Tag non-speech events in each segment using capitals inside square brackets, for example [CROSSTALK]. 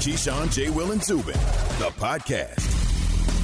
Keyshawn, J. Will, and Zubin, the podcast.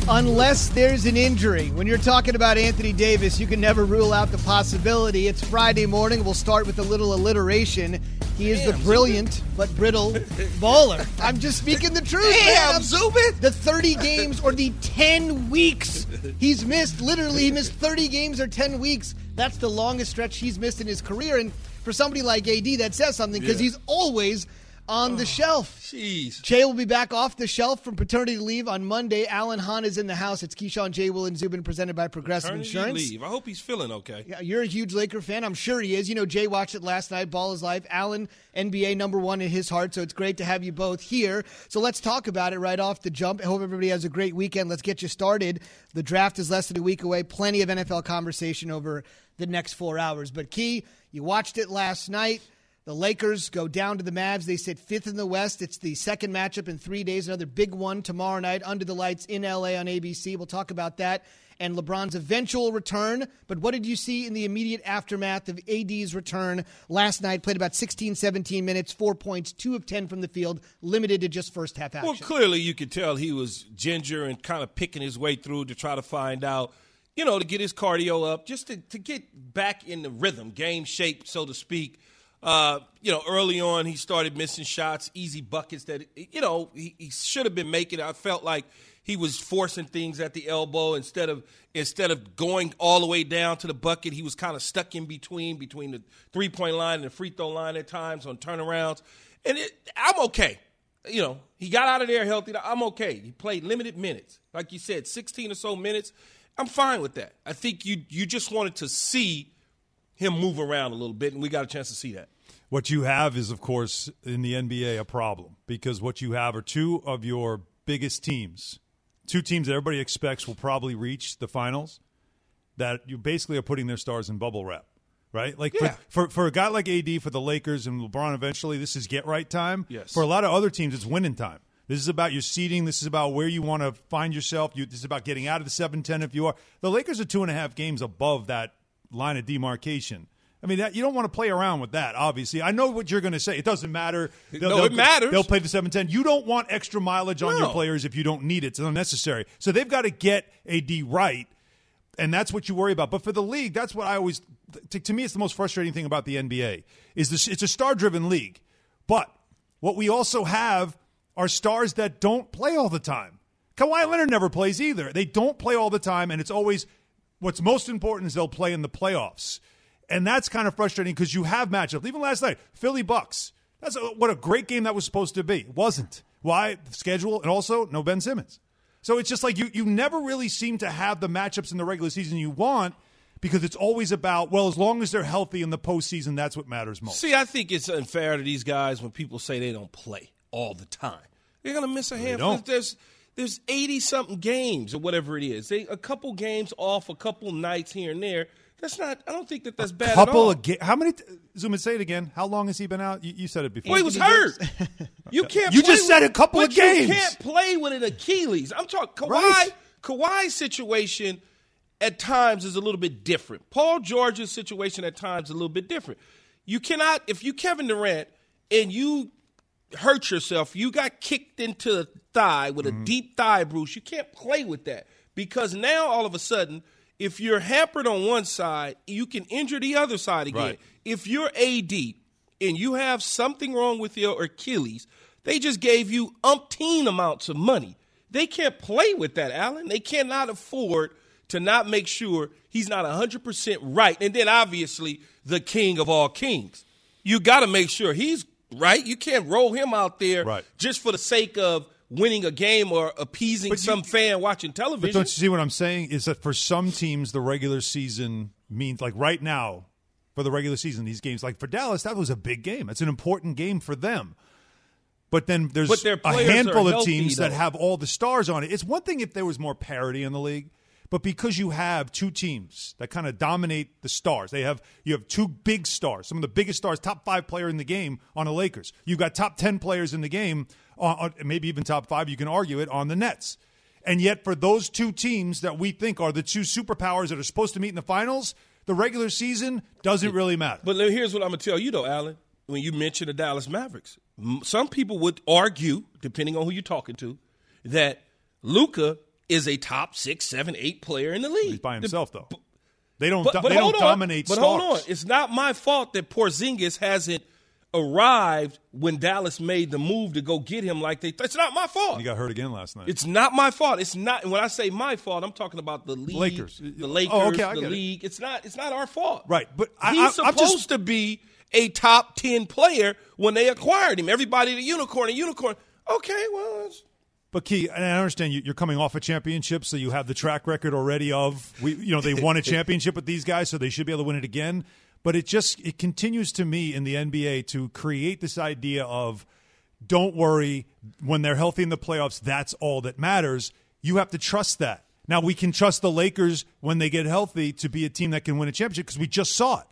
Unless there's an injury. When you're talking about Anthony Davis, you can never rule out the possibility. It's Friday morning. We'll start with a little alliteration. He is Damn, the brilliant but brittle [LAUGHS] baller. I'm just speaking the truth. Damn, man. Zubin. The 30 games or the 10 weeks he's missed. Literally, he missed 30 games or 10 weeks. That's the longest stretch he's missed in his career. And for somebody like AD, that says something because Yeah. he's always on the oh, shelf. Jeez. Jay will be back off the shelf from paternity leave on Monday. Alan Hahn is in the house. It's Keyshawn, Jay, Will, and Zubin presented by Progressive Paternity Insurance. leave. I hope he's feeling okay. Yeah, you're a huge Laker fan. I'm sure he is. You know, Jay watched it last night. Ball is life. Alan, NBA number one in his heart. So it's great to have you both here. So let's talk about it right off the jump. I hope everybody has a great weekend. Let's get you started. The draft is less than a week away. Plenty of NFL conversation over the next four hours. But Key, you watched it last night. The Lakers go down to the Mavs. They sit fifth in the West. It's the second matchup in three days. Another big one tomorrow night under the lights in LA on ABC. We'll talk about that and LeBron's eventual return. But what did you see in the immediate aftermath of AD's return last night? Played about 16, 17 minutes, four points, two of 10 from the field, limited to just first half action. Well, clearly you could tell he was ginger and kind of picking his way through to try to find out, you know, to get his cardio up, just to, to get back in the rhythm, game shape, so to speak. Uh, you know, early on he started missing shots, easy buckets that you know he, he should have been making. I felt like he was forcing things at the elbow instead of instead of going all the way down to the bucket. He was kind of stuck in between between the three point line and the free throw line at times on turnarounds. And it, I'm okay. You know, he got out of there healthy. I'm okay. He played limited minutes, like you said, 16 or so minutes. I'm fine with that. I think you you just wanted to see him move around a little bit, and we got a chance to see that. What you have is, of course, in the NBA, a problem because what you have are two of your biggest teams, two teams that everybody expects will probably reach the finals, that you basically are putting their stars in bubble wrap, right? Like Yeah. for, for for a guy like AD, for the Lakers and LeBron, eventually this is get right time. Yes. For a lot of other teams, it's winning time. This is about your seeding. This is about where you want to find yourself. You, this is about getting out of the 7 10 if you are. The Lakers are two and a half games above that line of demarcation. I mean, that, you don't want to play around with that, obviously. I know what you're going to say. It doesn't matter. They'll, No, they'll- it matters. They'll play the 710. You don't want extra mileage on your players if you don't need it. It's unnecessary. So they've got to get AD right and that's what you worry about. But for the league, that's what I always to, to me it's the most frustrating thing about the NBA is this it's a star-driven league. But what we also have are stars that don't play all the time. Kawhi Leonard never plays either. They don't play all the time and it's always what's most important is they'll play in the playoffs. And that's kind of frustrating because you have matchups. Even last night, Philly Bucks. That's a, what a great game that was supposed to be. It wasn't. Why? The schedule and also no Ben Simmons. So it's just like you you never really seem to have the matchups in the regular season you want because it's always about well as long as they're healthy in the postseason that's what matters most. See, I think it's unfair to these guys when people say they don't play all the time. They're gonna miss a handful. There's there's eighty something games or whatever it is. They a couple games off, a couple nights here and there. That's not. I don't think that that's bad at Couple all. of ga- how many? T- Zoom and say it again. How long has he been out? You, you said it before. Well, he was hurt. [LAUGHS] You can't. You play just with- said a couple of games. You can't play with an Achilles. I'm talking Kawhi. Right. Kawhi's situation at times is a little bit different. Paul George's situation at times is a little bit different. You cannot if you Kevin Durant and you hurt yourself, you got kicked into the thigh with Mm-hmm. a deep thigh bruise. You can't play with that because now all of a sudden, if you're hampered on one side, you can injure the other side again. Right. If you're AD and you have something wrong with your Achilles, they just gave you umpteen amounts of money. They can't play with that, Alan. They cannot afford to not make sure he's not 100% right. And then obviously, the king of all kings. You got to make sure he's right. You can't roll him out there Right. just for the sake of winning a game or appeasing you- some fan watching television. But don't you see what I'm saying? Is that for some teams the regular season means like right now for the regular season these games like for Dallas that was a big game. It's an important game for them. But then there's But a handful of healthy, teams that have all the stars on it. It's one thing if there was more parity in the league, but because you have two teams that kind of dominate the stars, they have you have two big stars, some of the biggest stars, top five player in the game on the Lakers. You've got top ten players in the game, on, on- maybe even top five. You can argue it on the Nets. And yet, for those two teams that we think are the two superpowers that are supposed to meet in the finals, the regular season doesn't really matter. But here's what I'm gonna tell you though, Alan. When you mention the Dallas Mavericks, some people would argue depending on who you're talking to, that Luka is a top six, seven, eight player in the league. He's by himself, though. They don't. But, do- but they don't on. dominate But stars. hold on, it's not my fault that Porzingis hasn't arrived when Dallas made the move to go get him. Like they, it's not my fault. He got hurt again last night. It's not my fault. It's not. When I say my fault, I'm talking about the league, Lakers. the Oh, Lakers, okay, the get it. league. It's not. It's not our fault. Right, but I- he's I- I'm supposed just- to be a top ten player when they acquired him. Everybody, the unicorn, a unicorn. Okay, well, it's, But Key, and I understand you, you're coming off a championship, so you have the track record already of we. You know, they won a [LAUGHS] championship with these guys, so they should be able to win it again. But it just it continues to me in the NBA to create this idea of don't worry when they're healthy in the playoffs. That's all that matters. You have to trust that. Now we can trust the Lakers when they get healthy to be a team that can win a championship because we just saw it.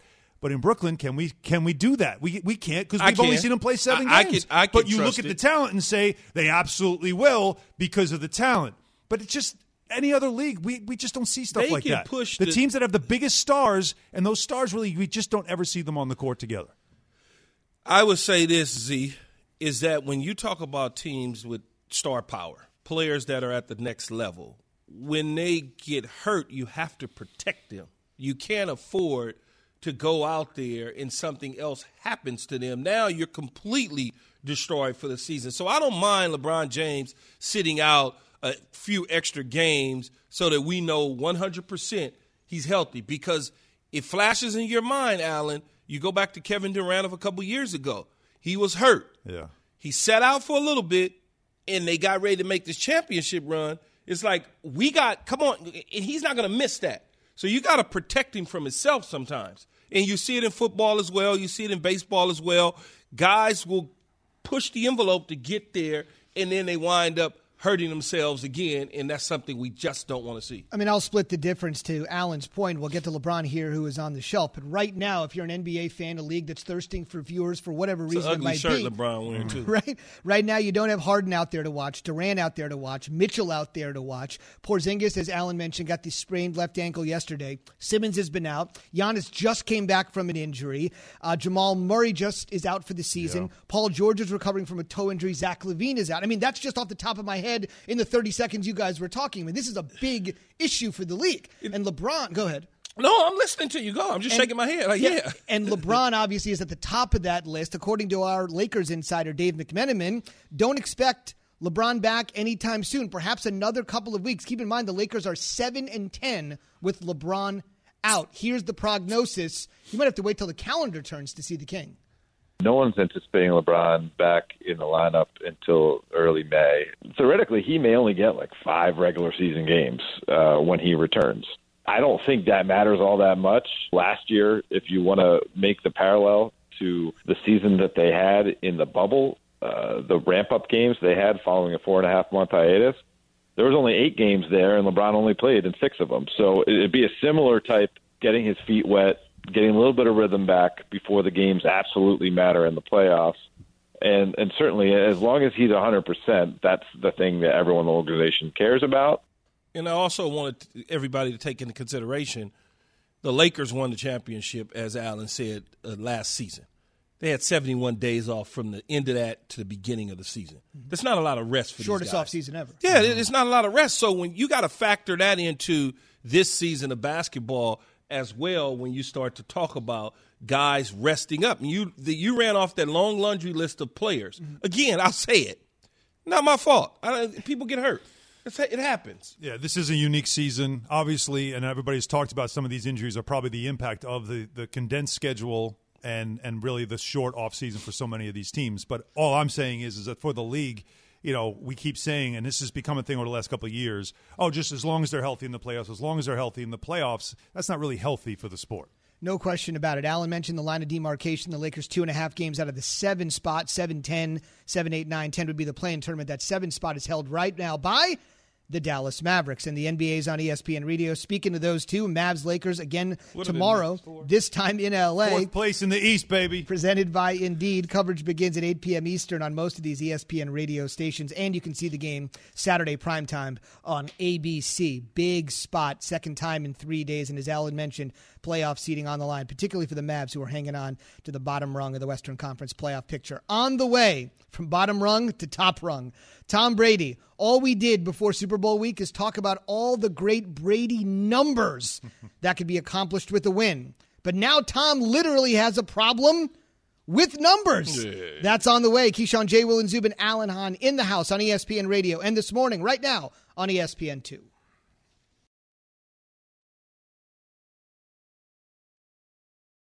But in Brooklyn, can we can we do that? We we can't because we've only seen them play seven I- I games. can- I but you look at the talent and say they absolutely will because of the talent. But it's just any other league, we, we just don't see stuff They like can that. push the the- teams that have the biggest stars, and those stars really, we just don't ever see them on the court together. I would say this, Z, is that when you talk about teams with star power, players that are at the next level, when they get hurt, you have to protect them. You can't afford to go out there and something else happens to them. Now you're completely destroyed for the season. So I don't mind LeBron James sitting out a few extra games so that we know 100% he's healthy because it flashes in your mind, Alan. You go back to Kevin Durant of a couple years ago. He was hurt. Yeah. He sat out for a little bit, and they got ready to make this championship run. It's like we got come on, he's not going to miss that. So you got to protect him from himself sometimes, and you see it in football as well. You see it in baseball as well. Guys will push the envelope to get there, and then they wind up hurting themselves again, and that's something we just don't want to see. I mean, I'll split the difference to Alan's point. We'll get to LeBron here, who is on the shelf. But right now, if you're an NBA fan, a league that's thirsting for viewers for whatever It's reason an it ugly might shirt be, LeBron wearing too. [LAUGHS] right? Right now, you don't have Harden out there to watch, Durant out there to watch, Mitchell out there to watch. Porzingis, as Alan mentioned, got the sprained left ankle yesterday. Simmons has been out. Giannis just came back from an injury. Uh, Jamal Murray just is out for the season. Paul George is recovering from a toe injury. Zach LaVine is out. I mean, that's just off the top of my head in the 30 seconds you guys were talking. I mean, this is a big issue for the league. And LeBron, go ahead. No, I'm listening to you. Go. I'm just shaking my head. Like, yeah. And LeBron [LAUGHS] obviously is at the top of that list. According to our Lakers insider, Dave McMenamin, don't expect LeBron back anytime soon. Perhaps another couple of weeks. Keep in mind the Lakers are 7 and 10 with LeBron out. Here's the prognosis. You might have to wait till the calendar turns to see the king. No one's anticipating LeBron back in the lineup until early May. Theoretically, he may only get like five regular season games uh, when he returns. I don't think that matters all that much. Last year, if you want to make the parallel to the season that they had in the bubble, uh, the ramp up games they had following a four and a half month hiatus, there was only eight games there, and LeBron only played in six of them. So it'd be a similar type, getting his feet wet, getting a little bit of rhythm back before the games absolutely matter in the playoffs. And and certainly, as long as he's 100%, that's the thing that everyone in the organization cares about. And I also wanted everybody to take into consideration the Lakers won the championship, as Alan said, uh, last season. They had 71 days off from the end of that to the beginning of the season. That's not a lot of rest for these Shortest guys. offseason ever. Yeah, it- it's not a lot of rest. So when you got to factor that into this season of basketball as well, when you start to talk about guys resting up, and you the, you ran off that long laundry list of players. Mm-hmm. Again, I'll say it, not my fault. I, people get hurt. It's, it happens. Yeah, this is a unique season, obviously, and everybody's talked about some of these injuries are probably the impact of the, the condensed schedule and and really the short off season for so many of these teams. But all I'm saying is is that for the league, you know, we keep saying, and this has become a thing over the last couple of years. Oh, just as long as they're healthy in the playoffs, as long as they're healthy in the playoffs, that's not really healthy for the sport. No question about it. Alan mentioned the line of demarcation. The Lakers two and a half games out of the seven spot, 7 10, 7 8, 9 10 would be the play-in tournament. That seven spot is held right now by the Dallas Mavericks. And the NBA's on ESPN Radio. Speaking to those two, Mavs Lakers again the tomorrow, this time in LA. Fourth place in the East, baby. Presented by Indeed. Coverage begins at 8 p.m. Eastern on most of these ESPN radio stations, and you can see the game Saturday primetime on ABC. Big spot, second time in three days, and as Alan mentioned, playoff seating on the line, particularly for the Mavs who are hanging on to the bottom rung of the Western Conference playoff picture. On the way from bottom rung to top rung, Tom Brady. All we did before Super Bowl week is talk about all the great Brady numbers [LAUGHS] that could be accomplished with a win. But now Tom literally has a problem with numbers. That's on the way. Keyshawn J. Will and Zubin Allen Hahn in the house on ESPN Radio and this morning, right now, on E ESPN2.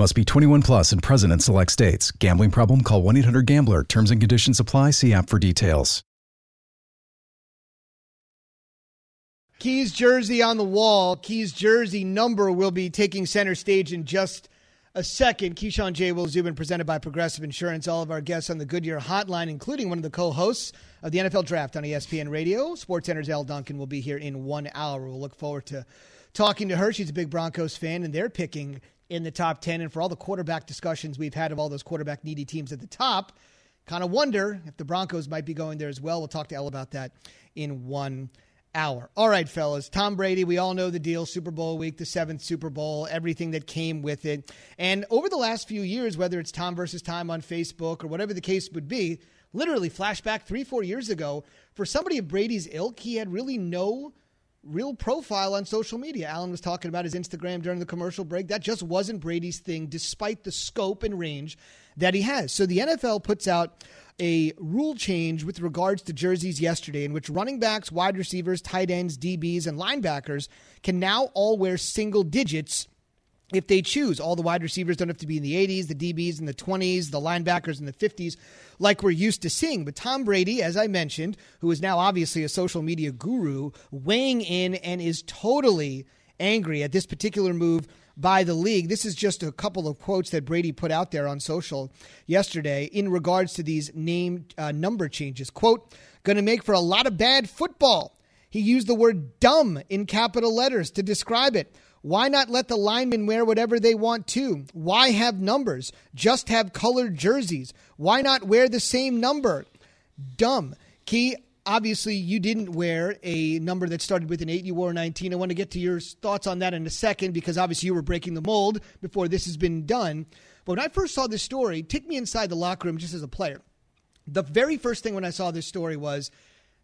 Must be 21 plus and present in select states. Gambling problem? Call 1 800 Gambler. Terms and conditions apply. See app for details. Keys jersey on the wall. Keys jersey number will be taking center stage in just a second. Keyshawn J. Will Zubin presented by Progressive Insurance. All of our guests on the Goodyear Hotline, including one of the co-hosts of the NFL Draft on ESPN Radio. SportsCenter's Elle Duncan will be here in one hour. We'll look forward to talking to her. She's a big Broncos fan, and they're picking in the top 10. And for all the quarterback discussions we've had of all those quarterback needy teams at the top, kind of wonder if the Broncos might be going there as well. We'll talk to Elle about that in one hour. All right, fellas. Tom Brady, we all know the deal. Super Bowl week, the seventh Super Bowl, everything that came with it. And over the last few years, whether it's Tom versus Time on Facebook or whatever the case would be, literally flashback three, four years ago, for somebody of Brady's ilk, he had really no real profile on social media. Alan was talking about his Instagram during the commercial break. That just wasn't Brady's thing, despite the scope and range that he has. So the NFL puts out a rule change with regards to jerseys yesterday, in which running backs, wide receivers, tight ends, DBs, and linebackers can now all wear single digits if they choose. All the wide receivers don't have to be in the 80s, the DBs in the 20s, the linebackers in the 50s, like we're used to seeing. But Tom Brady, as I mentioned, who is now obviously a social media guru, weighing in and is totally angry at this particular move by the league. This is just a couple of quotes that Brady put out there on social yesterday in regards to these name uh, number changes. Quote, going to make for a lot of bad football. He used the word dumb in capital letters to describe it. Why not let the linemen wear whatever they want to? Why have numbers? Just have colored jerseys. Why not wear the same number? Dumb. Key, obviously, you didn't wear a number that started with an 8. You wore a 19. I want to get to your thoughts on that in a second because obviously you were breaking the mold before this has been done. But when I first saw this story, take me inside the locker room just as a player. The very first thing when I saw this story was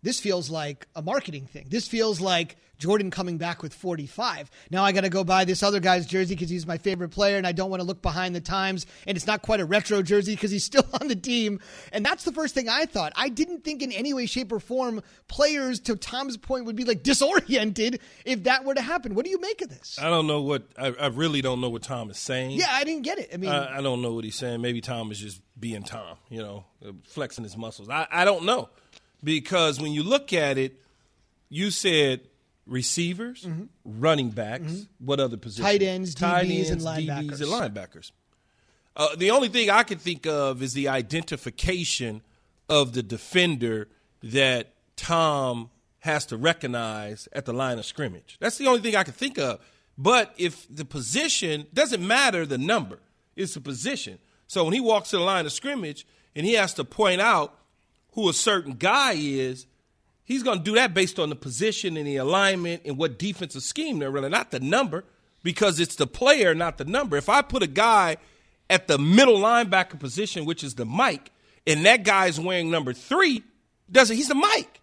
this feels like a marketing thing. This feels like Jordan coming back with 45. Now I got to go buy this other guy's jersey because he's my favorite player and I don't want to look behind the times. And it's not quite a retro jersey because he's [LAUGHS] still on the team. And that's the first thing I thought. I didn't think in any way, shape, or form players, to Tom's point, would be like disoriented if that were to happen. What do you make of this? I don't know what I, I really don't know what Tom is saying. Yeah, I didn't get it. I mean, I, I don't know what he's saying. Maybe Tom is just being Tom, you know, flexing his muscles. I, I don't know because when you look at it, you said receivers, running backs, what other positions? Tight ends, Tight DBs, and ends, linebackers. DBs, and linebackers. Uh, the only thing I can think of is the identification of the defender that Tom has to recognize at the line of scrimmage. That's the only thing I can think of. But if the position doesn't matter, the number it's the position. So when he walks to the line of scrimmage and he has to point out who a certain guy is, he's going to do that based on the position and the alignment and what defensive scheme they're running, not the number, because it's the player, not the number. If I put a guy at the middle linebacker position, which is the Mike, and that guy's wearing number three, doesn't he's the Mike.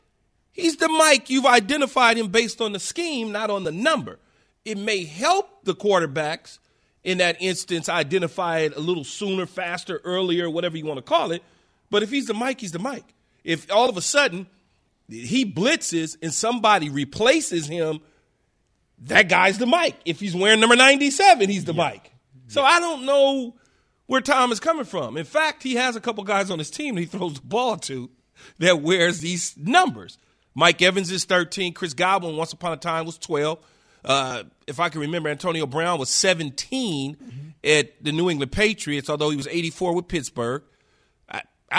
He's the Mike. You've identified him based on the scheme, not on the number. It may help the quarterbacks in that instance identify it a little sooner, faster, earlier, whatever you want to call it. But if he's the Mike, he's the Mike. If all of a sudden he blitzes and somebody replaces him, that guy's the Mike. If he's wearing number 97, he's the Mike. So I don't know where Tom is coming from. In fact, he has a couple guys on his team that he throws the ball to that wears these numbers. Mike Evans is 13. Chris Godwin, once upon a time, was 12. Uh, if I can remember, Antonio Brown was 17 at the New England Patriots, although he was 84 with Pittsburgh.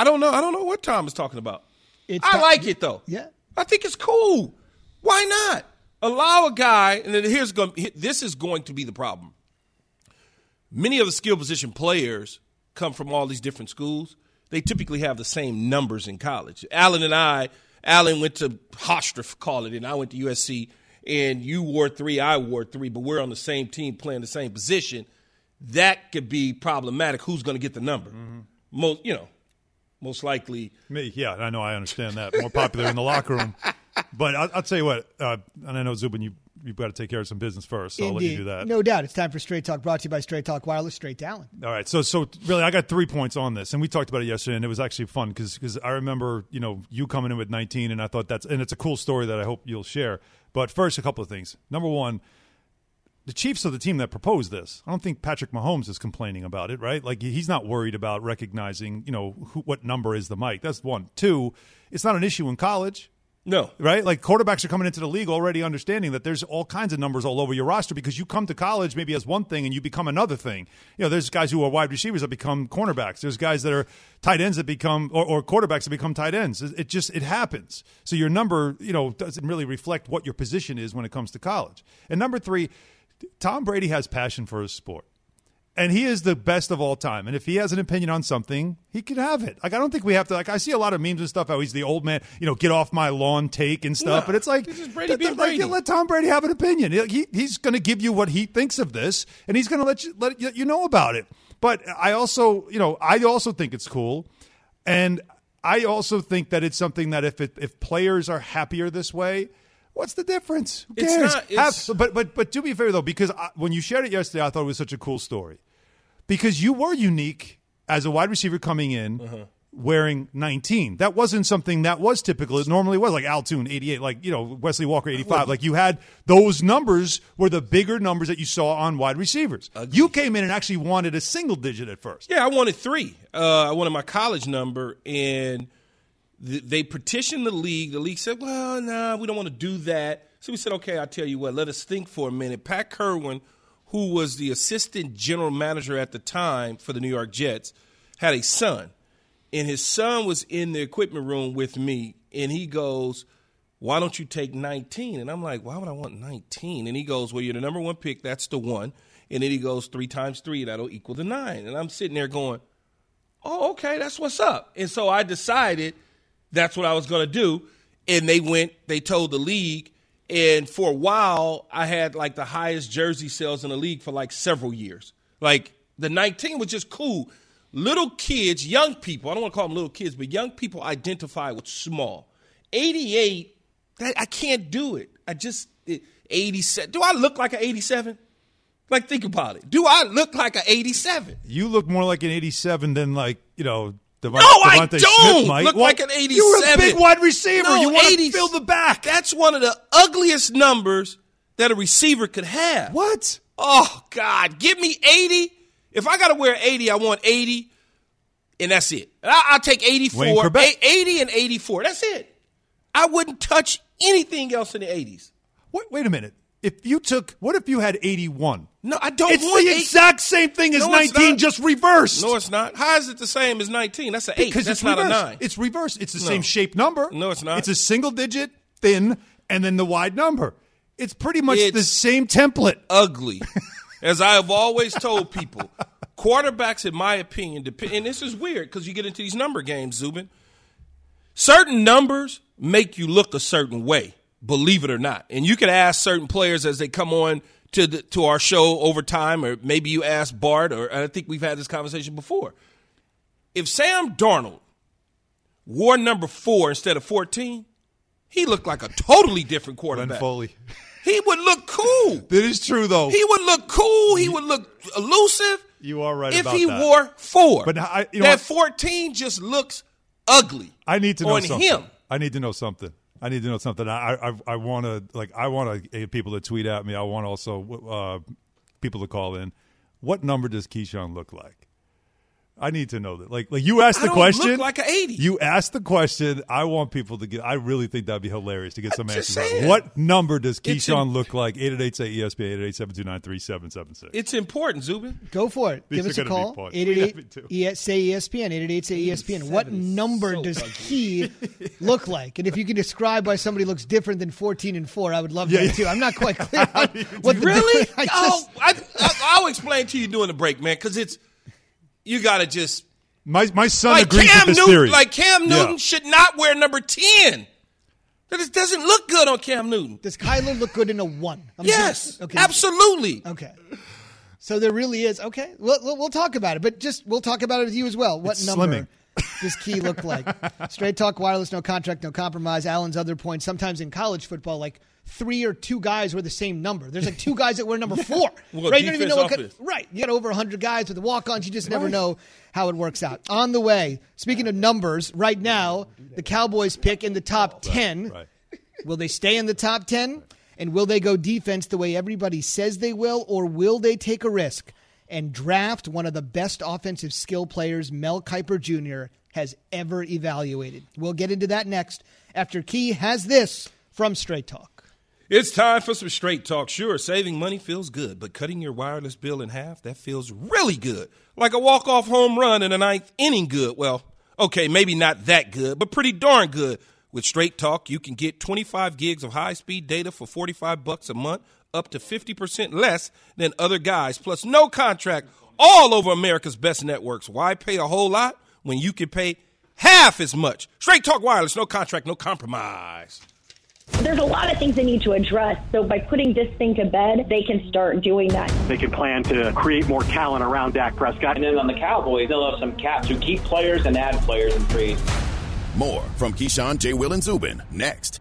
I, don't know. I don't know what Tom is talking about. It's I Tom- like it though. Yeah. I think it's cool. Why not allow a guy? And then here's going. This is going to be the problem. Many of the skill position players come from all these different schools. They typically have the same numbers in college. Alan and I, Alan went to Hofstra, call it, and I went to USC. And you wore three, I wore three, but we're on the same team playing the same position. That could be problematic. Who's going to get the number? Mm-hmm. Most, you know, most likely Me, yeah, I know, I understand that. More popular in the locker room. But I'll, I'll tell you what, uh, and I know Zubin, you you've got to take care of some business first, so I'll let you do that. No doubt. It's time for Straight Talk brought to you by Straight Talk Wireless, Straight to Alan. All right, so so really, I got three points on this, and we talked about it yesterday, and it was actually fun because I remember you know you coming in with 19, and I thought that's and it's a cool story that I hope you'll share. But first, a couple of things. Number one, the Chiefs are the team that proposed this. I don't think Patrick Mahomes is complaining about it, right? Like he's not worried about recognizing you know who, what number is the Mike. That's one. Two, it's not an issue in college no. right? Like quarterbacks are coming into the league already understanding that there's all kinds of numbers all over your roster because you come to college maybe as one thing and you become another thing. You know, there's guys who are wide receivers that become cornerbacks. There's guys that are tight ends that become or, or quarterbacks that become tight ends. It, it just it happens. So your number, you know, doesn't really reflect what your position is when it comes to college. And number three, Tom Brady has passion for his sport. And he is the best of all time. And if he has an opinion on something, he can have it. Like I don't think we have to. Like I see a lot of memes and stuff how he's the old man, you know, get off my lawn take and stuff. No, but it's like this is Brady let- being let- let Tom Brady have an opinion. He, he's going to give you what he thinks of this, and he's going to let you let you- you know about it. But I also, you know, I also think it's cool, and I also think that it's something that if it, if players are happier this way. What's the difference? Who It's cares? not- it's- Have- but but but to be fair though, because I, when you shared it yesterday, I thought it was such a cool story because you were unique as a wide receiver coming in Uh-huh. wearing 19. That wasn't something that was typical. It normally was like Al Toon 88, like, you know, Wesley Walker 85. Like you had those numbers were the bigger numbers that you saw on wide receivers. You came in and actually wanted a single digit at first. Yeah, I wanted three. Uh, I wanted my college number, and they petitioned the league. The league said, "Well, nah, we don't want to do that." So we said, "Okay, I'll tell you what. Let us think for a minute." Pat Kirwan, who was the assistant general manager at the time for the New York Jets, had a son, and his son was in the equipment room with me, and he goes. Why don't you take 19? And I'm like, why would I want 19? And he goes, well, you're the number one pick. That's the one. And then he goes, three times three, that'll equal the nine. And I'm sitting there going, oh, okay, that's what's up. And so I decided that's what I was going to do. And they went, they told the league. And for a while, I had like the highest jersey sales in the league for like several years. Like the 19 was just cool. Little kids, young people, I don't want to call them little kids, but young people identify with small. 88, that, I can't do it. I just, 87. Do I look like an 87? Like, think about it. Do I look like an 87? You look more like an 87 than like, you know, Devon- No, I Devontae don't Smith might. look Well, like an 87. You were a big wide receiver. No, you want 80 to fill the back. That's one of the ugliest numbers that a receiver could have. what? Oh, God. Give me 80. If I got to wear 80, I want 80, and that's it. And I, I'll take Wayne 84, Chrebet. a- 80 and 84. That's it. I wouldn't touch anything else in the 80s. Wait, wait a minute. If you took, what if you had 81? No, I don't It's want the eight- exact same thing as No, 19, just reversed. No, it's not. How is it the same as 19? That's an eight. because That's it's not reversed. a nine. It's reversed. It's the No. same shape number. No, it's not. It's a single digit, thin, and then the wide number. It's pretty much the same template. ugly. [LAUGHS] As I have always told people, quarterbacks, in my opinion, dep- and this is weird because you get into these number games, Zubin. Certain numbers make you look a certain way, believe it or not. And you can ask certain players as they come on to the, to our show over time, or maybe you ask Bart, or I think we've had this conversation before. If Sam Darnold wore number four instead of 14, he looked like a totally different quarterback. Foley. He would look cool. [LAUGHS] That is true, though. He would look cool. He would look elusive. You are right if he that. wore four. But I- you know that what? 14 just looks ugly. I need to know on something. him. I need to know something. I need to know something. I I, I want to like I want to people to tweet at me. I want also uh, people to call in. What number does Keyshawn look like? I need to know that. Like like you asked I the don't question. look like an 80. You asked the question. I want people to get. I really think that'd be hilarious to get some just answers. out. What number does It's Keyshawn in- look like? Eight eight eight say ESPN. Eight eight seven two nine three seven seven six. It's important, Zubin. Go for it. These Give us a call. 888 We have it, E- say ESPN. 888 say ESPN. What number does Key [LAUGHS] look like? And if you can describe why somebody looks different than 14 and 4, I would love Yeah, that yeah. too. I'm not quite [LAUGHS] clear on what the [LAUGHS] Really? I oh, just, I, I, I'll explain to you during the break, man, because it's you got to just My my son like agrees Cam with this Newton. theory. Like Cam Yeah. Newton should not wear number 10. That just doesn't look good on Cam Newton. does Kyler look good in a 1? I'm Yes, just- okay. absolutely. Okay. So there really is. Okay. We'll, we'll, we'll talk about it, but just we'll talk about it with you as well. What It's number slimming. does Key looked like? [LAUGHS] Straight talk, wireless, no contract, no compromise. Alan's other point sometimes in college football, like three or two guys wear the same number. There's like two [LAUGHS] guys that wear number four. Well, right? You don't even know what offense. right. You got over 100 guys with the walk ons. You just never know how it works out. On the way, speaking of numbers, right now, the Cowboys pick in the top 10. right. Will they stay in the top 10? And will they go defense the way everybody says they will? Or will they take a risk and draft one of the best offensive skill players Mel Kiper Jr. has ever evaluated? We'll get into that next after Key has this from Straight Talk. It's time for some straight talk. Sure, saving money feels good, but cutting your wireless bill in half, that feels really good. Like a walk-off home run in the ninth inning good. Well, okay, maybe not that good, but pretty darn good. With Straight Talk, you can get 25 gigs of high-speed data for 45 bucks a month, up to 50% less than other guys, plus no contract all over America's best networks. Why pay a whole lot when you can pay half as much? Straight Talk Wireless, no contract, no compromise. There's a lot of things they need to address. So by putting this thing to bed, they can start doing that. They can plan to create more talent around Dak Prescott. And then on the Cowboys, they'll have some cap to keep players and add players in trades. More from Keyshawn, J. Will, and Zubin next.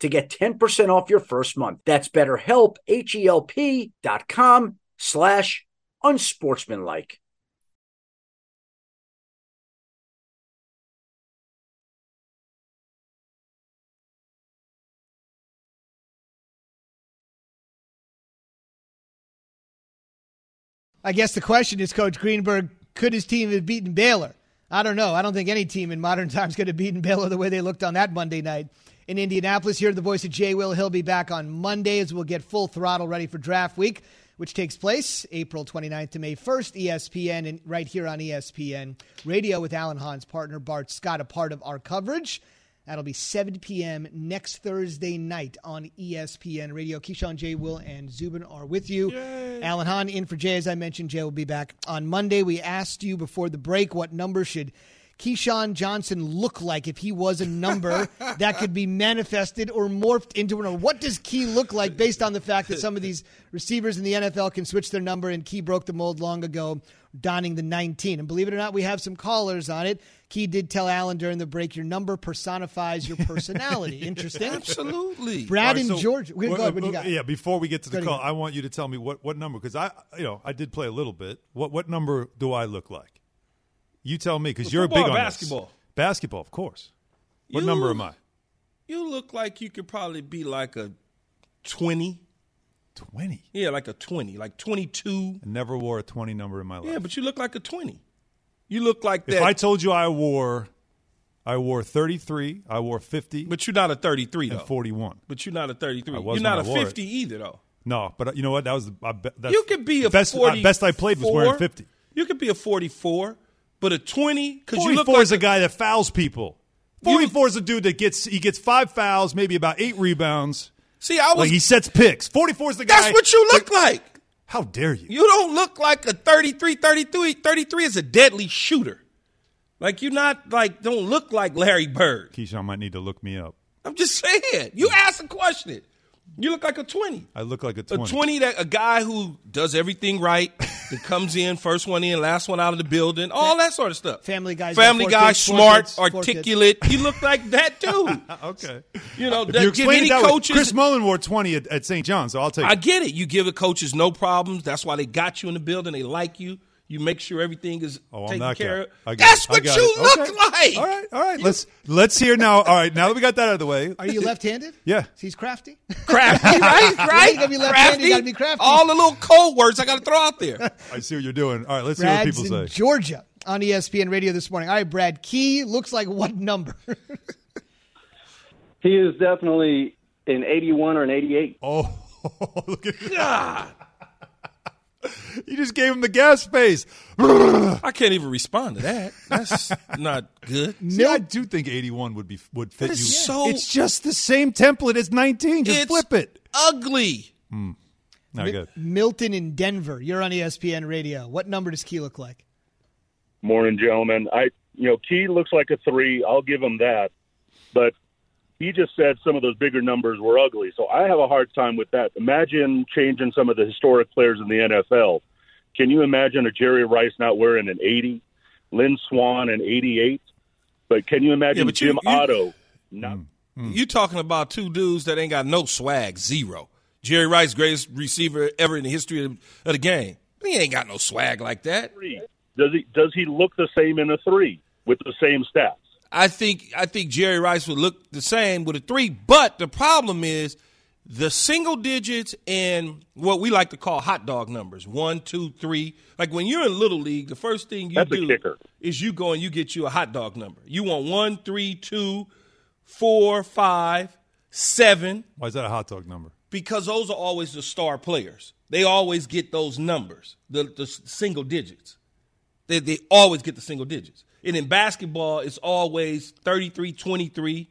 to get 10% off your first month. That's betterhelp, H-E-L-P dot com slash unsportsmanlike. I guess the question is, Coach Greenberg, could his team have beaten Baylor? I don't know. I don't think any team in modern [LAUGHS] times could have beaten Baylor the way they looked on that Monday night in Indianapolis. Here, the voice of Jay Will. He'll be back on Monday as we'll get full throttle ready for draft week, which takes place April 29th to May 1st, ESPN, and right here on ESPN Radio with Alan Hahn's partner, Bart Scott, a part of our coverage. That'll be 7 p.m. next Thursday night on ESPN Radio. Keyshawn, Jay, Will, and Zubin are with you. Yay. Alan Hahn in for Jay, as I mentioned. Jay will be back on Monday. We asked you before the break what number should Keyshawn Johnson look like if he was a number [LAUGHS] that could be manifested or morphed into a number? What does Key look like based on the fact that some of these receivers in the NFL can switch their number and Key broke the mold long ago, donning the 19? And believe it or not, we have some callers on it. Key did tell Alan during the break, your number personifies your personality. [LAUGHS] Interesting. Absolutely. Brad All in so Georgia. Go ahead, what you got? Yeah, before we get to the Go call, ahead. I want you to tell me what, what number because I you know I did play a little bit. What what number do I look like? You tell me because you're a big on or this. basketball? Basketball, of course. What You- number am I? You look like you could probably be like a 20. Twenty. Yeah, like a 20, like 22. I never wore a twenty number in my life. Yeah, but you look like a 20. You look like that. if. I told you I wore, I wore thirty three. I wore fifty. but you're not a 33, and though. forty one. But you're not a 33. I was You're not a wore it. 50 either, though. No, but uh, you know what? That was the I that's You could be a best. uh, 40 best I played was wearing fifty. You could be a 44, but a 20 because you look 44 like is a guy that fouls people. 44 is a dude that gets he gets five fouls, maybe about eight rebounds. See, I was. Like he sets picks. 44 is the guy. that's what you look like. How dare you? You don't look like a 33, 33. 33 is a deadly shooter. Like you're not like don't look like Larry Bird. Keyshawn might need to look me up. I'm just saying. You asked a question. You look like a 20. I look like a 20. A 20. 20 that a guy who does everything right, that comes in, first one in, last one out of the building, all that sort of stuff. Family guys. Family four guy, kids, smart, kids, articulate. You look like that [LAUGHS] dude. okay. You know, If that, you give explain any that way, coaches. Chris Mullin wore 20 at, at St. John's, so I'll take I it. get it. You give the coaches no problems. That's why they got you in the building. They like you. You make sure everything is Oh, I'm taken that care of. That's it. What you it. look Okay. like. All right, all right. Let's let's hear now. All right, now that we got that out of the way. Are you left-handed? [LAUGHS] Yeah. He's crafty. Crafty, [LAUGHS] right? Right? You gotta be left-handed, you gotta be crafty. All the little code words I got to throw out there. [LAUGHS] I see what you're doing. All right, let's see what Brad's people in say. Georgia on ESPN Radio this morning. All right, Brad. Key looks like what number? He is definitely an 81 or an 88. Oh, look at God. [LAUGHS] You just gave him the gas face. I can't even respond to that. That's [LAUGHS] not good. See, I do think 81 would be would fit you. is so- it's just the same template as 19. Just It's flip it. Ugly. Hmm. No, Mi- good. Milton in Denver. You're on ESPN Radio. What number does Key look like? Morning, gentlemen. I, you know, Key looks like a three. I'll give him that. But he just said some of those bigger numbers were ugly. So I have a hard time with that. Imagine changing some of the historic players in the NFL. Can you imagine a Jerry Rice not wearing an 80, Lynn Swann an 88? But can you imagine Yeah, but you- Jim you- Otto? Hmm, not, hmm. You talking about two dudes that ain't got no swag, zero. Jerry Rice, greatest receiver ever in the history of, of the game. He ain't got no swag like that. Does he does he look the same in a three with the same stats? I think I think Jerry Rice would look the same with a three, but the problem is the single digits and what we like to call hot dog numbers one, two, three. Like when you're in little league, the first thing you That's do is you go and you get you a hot dog number. You want one, three, two, four, five, seven, Why is that a hot dog number? because those are always the star players. They always get those numbers, the, the single digits. They, they always get the single digits. And in basketball, it's always 33 23.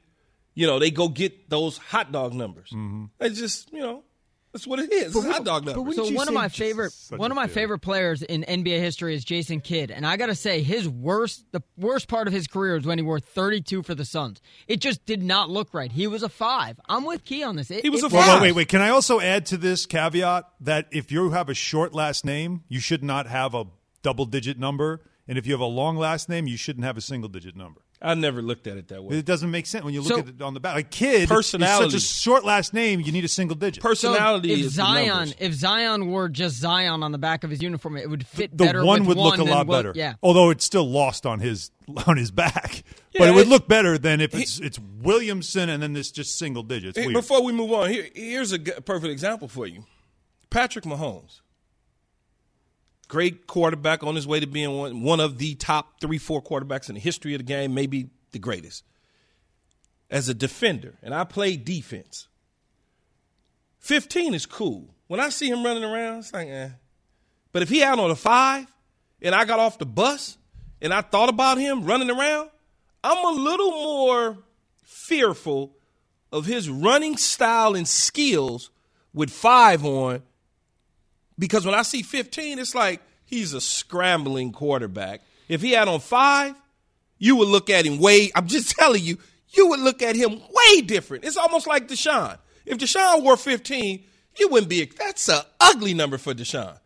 You know, they go get those hot dog numbers. Mm-hmm. It's just, you know, that's what it is. It's hot dog numbers. So one of my favorite one of my favorite players in NBA history is Jason Kidd, and I got to say his worst the worst part of his career is when he wore 32 for the Suns. It just did not look right. He was a 5. I'm with Key on this. It, He was a Well, five. wait, wait, wait. Can I also add to this caveat that if you have a short last name, you should not have a double digit number. And if you have a long last name, you shouldn't have a single digit number. I never looked at it that way. It doesn't make sense when you look So- at it on the back. A kid, Personality. is such a short last name, you need a single digit. So Personality if is Zion, numbers. if Zion wore just Zion on the back of his uniform, it would fit the better. one with would look a than lot what- better. Yeah. Although it's still lost on his [LAUGHS] on his back. Yeah, but it would it- look better than if it's it's Williamson and then this just single digits. Hey, Before we move on, here, here's a g- perfect example for you Patrick Mahomes. Great quarterback on his way to being one, one of the top three, four quarterbacks in the history of the game, maybe the greatest. As a defender, and I play defense, 15 is cool. When I see him running around, it's like, eh. But if he out on a five and I got off the bus and I thought about him running around, I'm a little more fearful of his running style and skills with five on because when I see 15, it's like he's a scrambling quarterback. If he had on five, you would look at him way, I'm just [LAUGHS] telling you, you would look at him way different. It's almost like Deshaun. If Deshaun wore 15, you wouldn't be, that's an ugly number for Deshaun.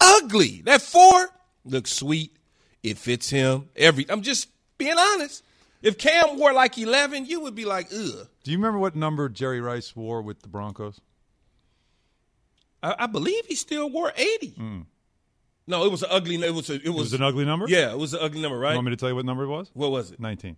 Ugly. That four looks sweet. It fits him. Every, I'm just being honest. If Cam wore like 11, you would be like, ugh. Do you remember what number Jerry Rice wore with the Broncos? I, I believe he still wore 80. Mm. No, it was an ugly. It was a, it was, It was an ugly number? Yeah, it was an ugly number, right? You want me to tell you what number it was? What was it? 19.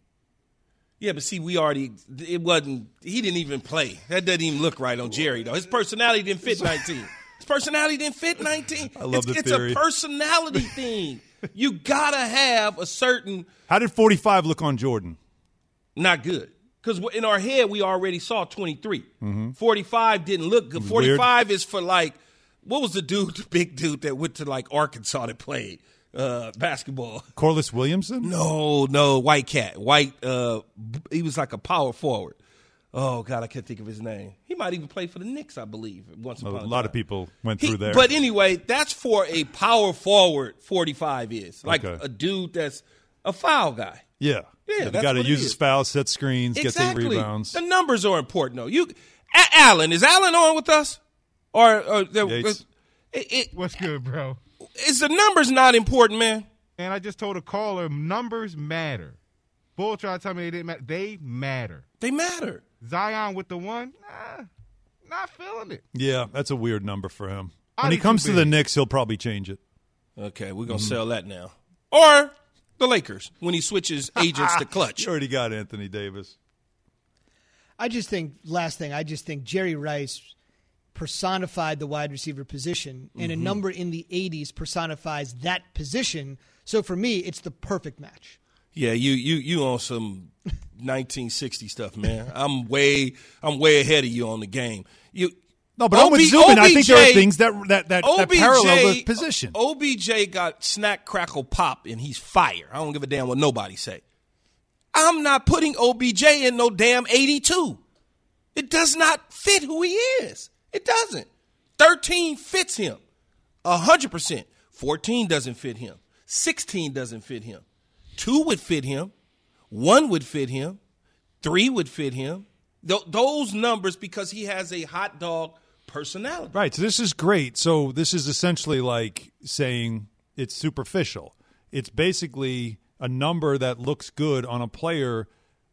Yeah, but see, we already it wasn't. He didn't even play. That doesn't even look right on Jerry though. His personality didn't fit 19. His personality didn't fit 19. [LAUGHS] I love it's, the it's theory. a personality [LAUGHS] thing. You gotta have a certain. How did 45 look on Jordan? Not good. Because in our head, we already saw 23. Mhm. 45 didn't look good. was weird. 45 is for like, what was the dude, the [LAUGHS] big dude that went to like Arkansas that played uh, basketball? Corliss Williamson? No, no, White Cat. White, uh, he was like a power forward. Oh, God, I can't think of his name. He might even play for the Knicks, I believe, once upon A a, lot time. of people went He- through there. But anyway, that's for a power forward, 45 is. Like Okay. a dude that's a foul guy. yeah. Yeah, the that's guy that what it uses is. fouls, sets screens, exactly. gets eight rebounds. The numbers are important, though. You, A- Alan, is Alan on with us? Or, or the, Yates. it, it, What's good, bro? is the numbers not important, man? And I just told a caller, numbers matter. Bull tried to tell me they didn't matter. They matter. They matter. Zion with the one, nah, not feeling it. Yeah, that's a weird number for him. When he comes to the big. Knicks, he'll probably change it. Okay, we're going to Mhm. sell that now. Or the Lakers when he switches [LAUGHS] agents to Klutch. You already got Anthony Davis. I just think last thing. I just think Jerry Rice personified the wide receiver position, and a Mhm. number in the 80s personifies that position. So for me, it's the perfect match. Yeah, you you you on some [LAUGHS] 1960 stuff, man. I'm way I'm way ahead of you on the game. You No, but I'm with Zubin. I think there are things that that that, that parallel the position. OBJ got snack crackle pop and he's fire. I don't give a damn what nobody say. I'm not putting OBJ in no damn 82. It does not fit who he is. It doesn't. 13 fits him. 100%. 14 doesn't fit him. 16 doesn't fit him. 2 would fit him. 1 would fit him. 3 would fit him. Th- those numbers because he has a hot dog personality. Right. So this is great. So this is essentially like saying it's superficial. It's basically a number that looks good on a player.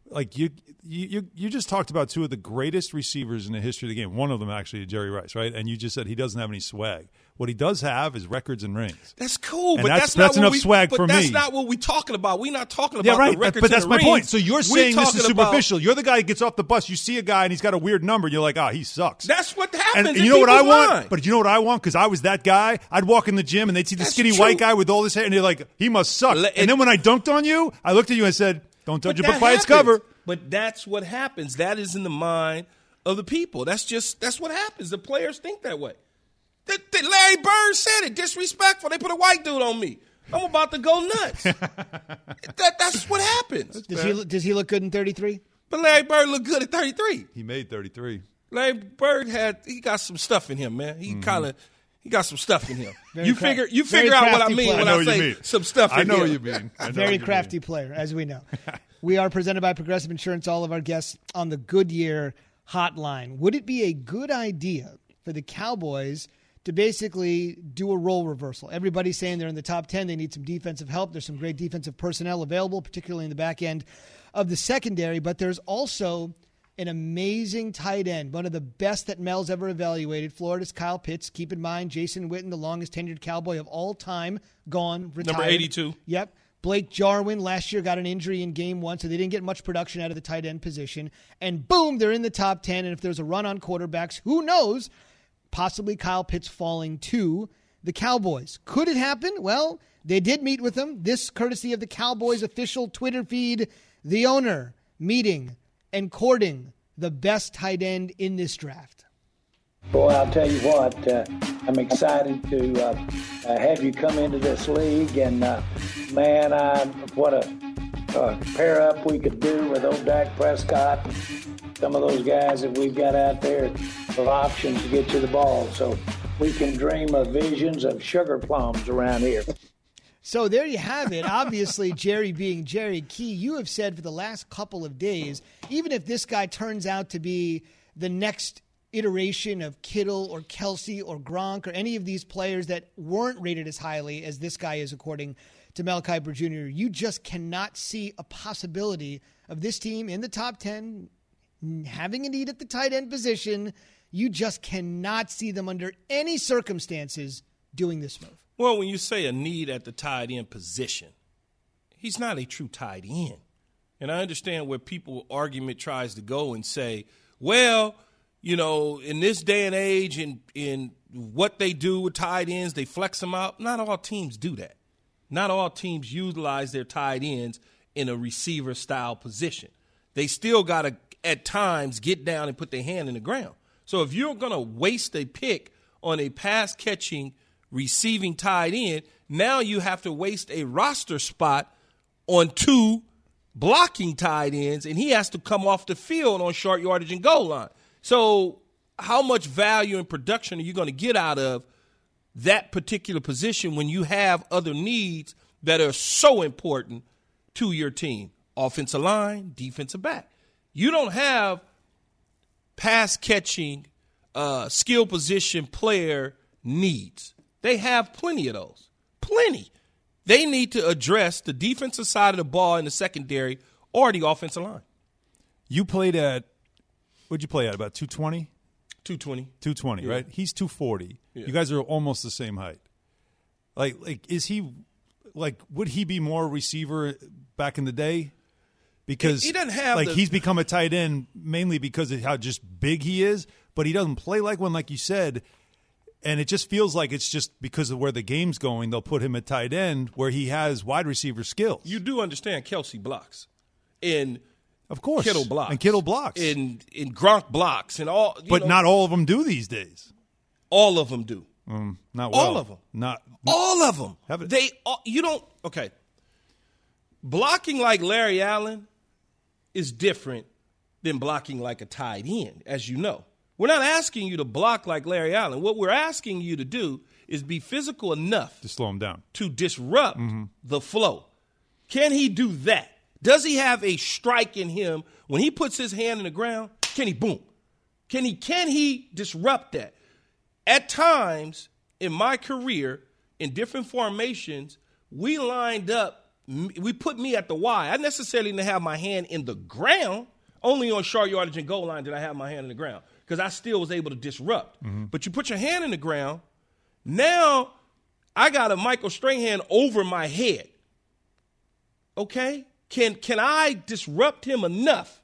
Like you, you, you- just talked about two of the greatest receivers in the history of the game. One of them actually, Jerry Rice, right? And you just said he doesn't have any swag. What he does have is records and rings. That's cool, And but that's- that's, not that's enough we, swag for that's me. That's not what we're talking about. We're not talking about Yeah, right. records but that's my point. So you're We're saying this is talking about- superficial. You're the guy that gets off the bus. You see a guy and he's got a weird number, and you're like, ah, he sucks. That's what happens. and in you know what I want? mind. But you know what I want? Because I was that guy. I'd walk in the gym and they'd see the That's skinny true. white guy with all this hair, and they're like, he must suck. and then when I dunked on you, I looked at you and said, don't judge But a book by its cover. But that's what happens. That is in the mind of the people. That's just that's what happens. The players think that way. That, that Larry Bird said it. Disrespectful. They put a white dude on me. I'm about to go nuts. [LAUGHS] that that's what happens. Does he does he look good in 33? But Larry Bird looked good at 33. He made 33. Larry Bird had he got some stuff in him, man. He mm-hmm. kind of he got some stuff in him. [LAUGHS] Very you cra- figure you figure out what I mean player. when I I, know what you say mean. some stuff. I in know him. what you mean. I [LAUGHS] know Very what you crafty player, as we know. we are presented by Progressive Insurance. All of our guests on the Goodyear Hotline. Would it be a good idea for the Cowboys to basically do a role reversal? Everybody's saying they're in the top ten. They need some defensive help. There's some great defensive personnel available, particularly in the back end of the secondary. But there's also an amazing tight end, one of the best that Mel's ever evaluated. Florida's Kyle Pitts. Keep in mind, Jason Witten, the longest tenured Cowboy of all time, gone, retired. Number 82. Yep. Blake Jarwin last year got an injury in game one, so they didn't get much production out of the tight end position. And boom, they're in the top 10. And if there's a run on quarterbacks, who knows? Possibly Kyle Pitts falling to the Cowboys. Could it happen? Well, they did meet with him. This courtesy of the Cowboys official Twitter feed. The owner meeting and courting the best tight end in this draft. Boy, I'll tell you what, uh, I'm excited to uh, uh, have you come into this league, and uh, man, I, what a pair up we could do with old Dak Prescott, some of those guys that we've got out there of options to get you the ball. So we can dream of visions of sugar plums around here. So there you have it. Obviously, Jerry being Jerry Key, you have said for the last couple of days, even if this guy turns out to be the next iteration of Kittle or Kelce or Gronk or any of these players that weren't rated as highly as this guy is, according to Mel Kiper Jr., you just cannot see a possibility of this team in the top 10 Mm. having a need at the tight end position. You just cannot see them under any circumstances doing this move. Well, when you say a need at the tight end position, he's not a true tight end. And I understand where people argument tries to go and say, well, you know, in this day and age, in in what they do with tight ends, they flex them out. Not all teams do that. Not all teams utilize their tight ends in a receiver style position. They still got to at times get down and put their hand in the ground. So if you're going to waste a pick on a pass catching receiving tight end, now you have to waste a roster spot on two blocking tight ends, and he has to come off the field on short yardage and goal line. So, how much value and production are you going to get out of that particular position when you have other needs that are so important to your team? Offensive line, defensive back. You don't have pass catching, uh, skill position player needs. They have plenty of those. Plenty. They need to address the defensive side of the ball in the secondary or the offensive line. You played at What'd you play at? About 220? 220. 220, yeah. right? He's 240. Yeah. You guys are almost the same height. Like, like, is he like? Would he be more receiver back in the day? Because he, doesn't have like the, he's become a tight end mainly because of how just big he is, but he doesn't play like one, like you said. And it just feels like it's just because of where the game's going, they'll put him at tight end where he has wide receiver skills. You do understand Kelce blocks. And of course, Kittle blocks and Kittle blocks and in Gronk blocks and all. but know, not all of them do these days. All of them do. Um, not well. all of them. Not all of them. They all, you don't okay. Blocking like Larry Allen is different than blocking like a tight end, as you know. We're not asking you to block like Larry Allen. What we're asking you to do is be physical enough to slow him down, to disrupt mm-hmm. the flow. Can he do that? Does he have a strike in him when he puts his hand in the ground? Can he boom? Can he can he disrupt that? At times in my career, in different formations, we lined up. We put me at the Y. I necessarily didn't have my hand in the ground. Only on short yardage and goal line did I have my hand in the ground because I still was able to disrupt. Mm-hmm. But you put your hand in the ground. Now I got a Michael Strahan over my head. Okay, can can I disrupt him enough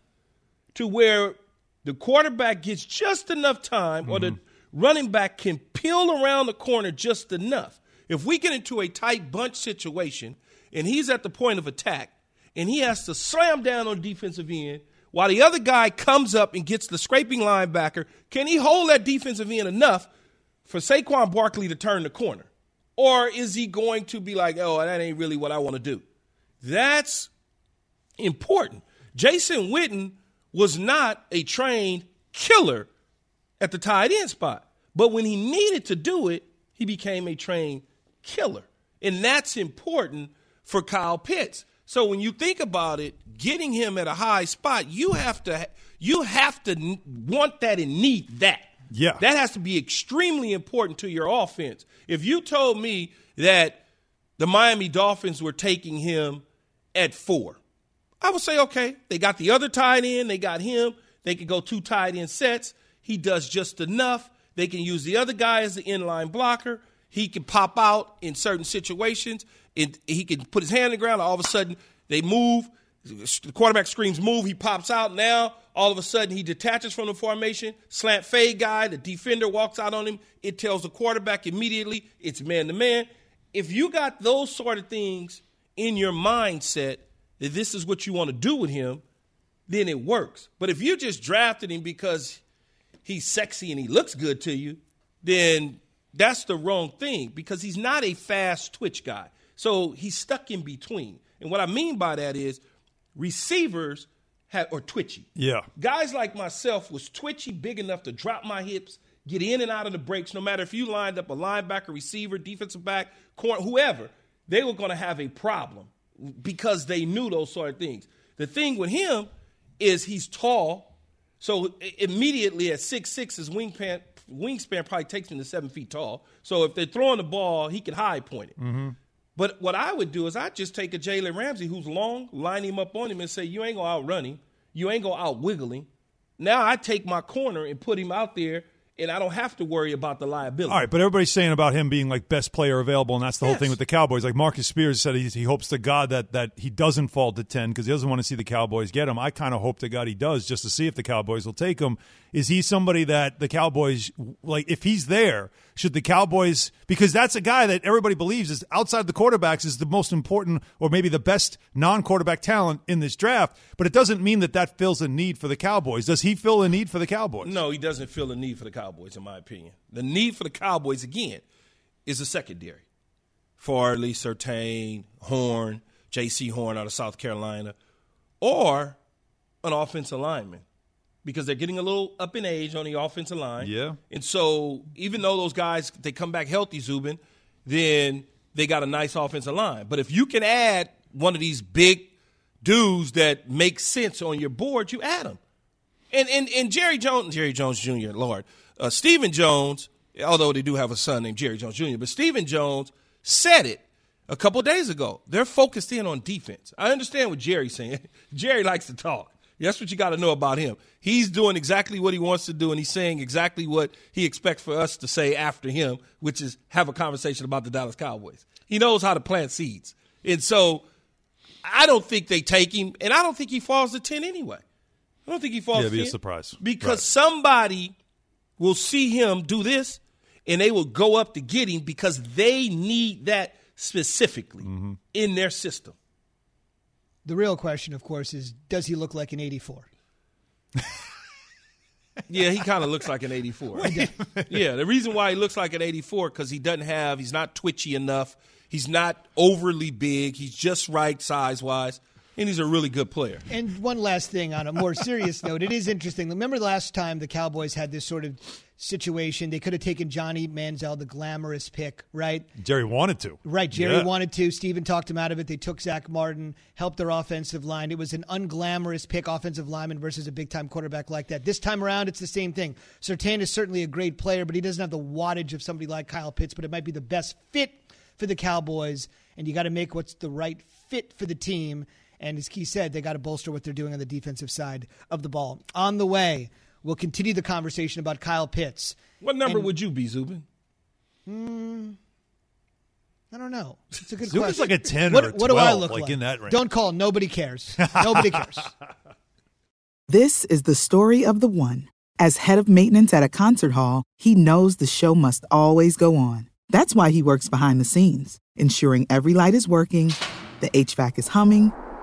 to where the quarterback gets just enough time mm-hmm. or the mm-hmm. running back can peel around the corner just enough? If we get into a tight bunch situation and he's at the point of attack and he has to slam down on defensive end while the other guy comes up and gets the scraping linebacker, can he hold that defensive end enough for Saquon Barkley to turn the corner? Or is he going to be like, oh, that ain't really what I want to do? That's important. Jason Witten was not a trained killer at the tight end spot, but when he needed to do it, he became a trained killer. And that's important for Kyle Pitts. So when you think about it, getting him at a high spot, you have to you have to want that and need that. Yeah. That has to be extremely important to your offense. If you told me that the Miami Dolphins were taking him at 4 I would say, okay, they got the other tight end, they got him. They can go two tight end sets. He does just enough. They can use the other guy as the inline blocker. He can pop out in certain situations. And he can put his hand on the ground. all of a sudden, they move. The quarterback screams move, he pops out. Now, all of a sudden, he detaches from the formation, slant fade guy, the defender walks out on him. It tells the quarterback immediately it's man to man. If you got those sort of things in your mindset that this is what you want to do with him, then it works. But if you just drafted him because he's sexy and he looks good to you, then that's the wrong thing because he's not a fast twitch guy. So he's stuck in between. And what I mean by that is receivers have or twitchy. Yeah. Guys like myself was twitchy big enough to drop my hips, get in and out of the breaks, no matter if you lined up a linebacker, receiver, defensive back, corner, whoever, they were going to have a problem because they knew those sort of things. The thing with him is he's tall, so immediately at six six, his wing wingspan wingspan probably takes him to seven feet tall. So if they're throwing the ball, he can high point it. Mm-hmm. But what I would do is I'd just take a Jalen Ramsey who's long, line him up on him and say, You ain't gonna outrun him, you ain't gonna out wiggle him. Now I take my corner and put him out there and I don't have to worry about the liability. All right, but everybody's saying about him being like best player available, and that's the Yes. whole thing with the Cowboys. Like Marcus Spears said, he, he hopes to God that that he doesn't fall to ten because he doesn't want to see the Cowboys get him. I kind of hope to God he does, just to see if the Cowboys will take him. Is he somebody that the Cowboys like? If he's there, should the Cowboys? Because that's a guy that everybody believes is outside the quarterbacks is the most important or maybe the best non-quarterback talent in this draft. But it doesn't mean that that fills a need for the Cowboys. Does he fill a need for the Cowboys? No, he doesn't fill the need for the Cowboys, in my opinion. The need for the Cowboys, again, is a secondary. Farley, Surtain, Horn, Jaycee Horn out of South Carolina, or an offensive lineman because they're getting a little up in age on the offensive line. Yeah. And so even though those guys, they come back healthy, Zubin, then they got a nice offensive line. But if you can add one of these big dudes that make sense on your board, you add them. And and and Jerry Jones, Jerry Jones Jr. Lord, uh, Stephen Jones, although they do have a son named Jerry Jones Jr., but Stephen Jones said it a couple days ago. They're focused in on defense. I understand what Jerry's saying. [LAUGHS] Jerry likes to talk. That's what you got to know about him. He's doing exactly what he wants to do, and he's saying exactly what he expects for us to say after him, which is have a conversation about the Dallas Cowboys. He knows how to plant seeds. And so I don't think they take him, and I don't think he falls to 10 anyway. I don't think he falls Yeah, be a surprise. Because Right. somebody will see him do this, and they will go up to get him because they need that specifically Mm-hmm. in their system. The real question, of course, is does he look like an 84? [LAUGHS] Yeah, he kind of looks like an 84. yeah, the reason why he looks like an 84 because he doesn't have, he's not twitchy enough. He's not overly big. He's just right size wise, and he's a really good player. And one last thing on a more serious note, it is interesting. Remember the last time the Cowboys had this sort of situation? They could have taken Johnny Manziel, the glamorous pick, right? Jerry wanted to. Right. Jerry Yeah. wanted to. Stephen talked him out of it. They took Zach Martin, helped their offensive line. It was an unglamorous pick, offensive lineman versus a big time quarterback like that. This time around, it's the same thing. Surtain is certainly a great player, but he doesn't have the wattage of somebody like Kyle Pitts, but it might be the best fit for the Cowboys. And you got to make what's the right fit for the team. And as Key said, they got to bolster what they're doing on the defensive side of the ball. On the way, we'll continue the conversation about Kyle Pitts. What number And- would you be, Zubin? Hmm. I don't know. It's a good Zubin's question. like a 10 what, or a 12, what do I look like like? in that range. Don't call. Nobody cares. Nobody cares. [LAUGHS] This is the story of the one. As head of maintenance at a concert hall, he knows the show must always go on. That's why he works behind the scenes, ensuring every light is working, the HVAC is humming,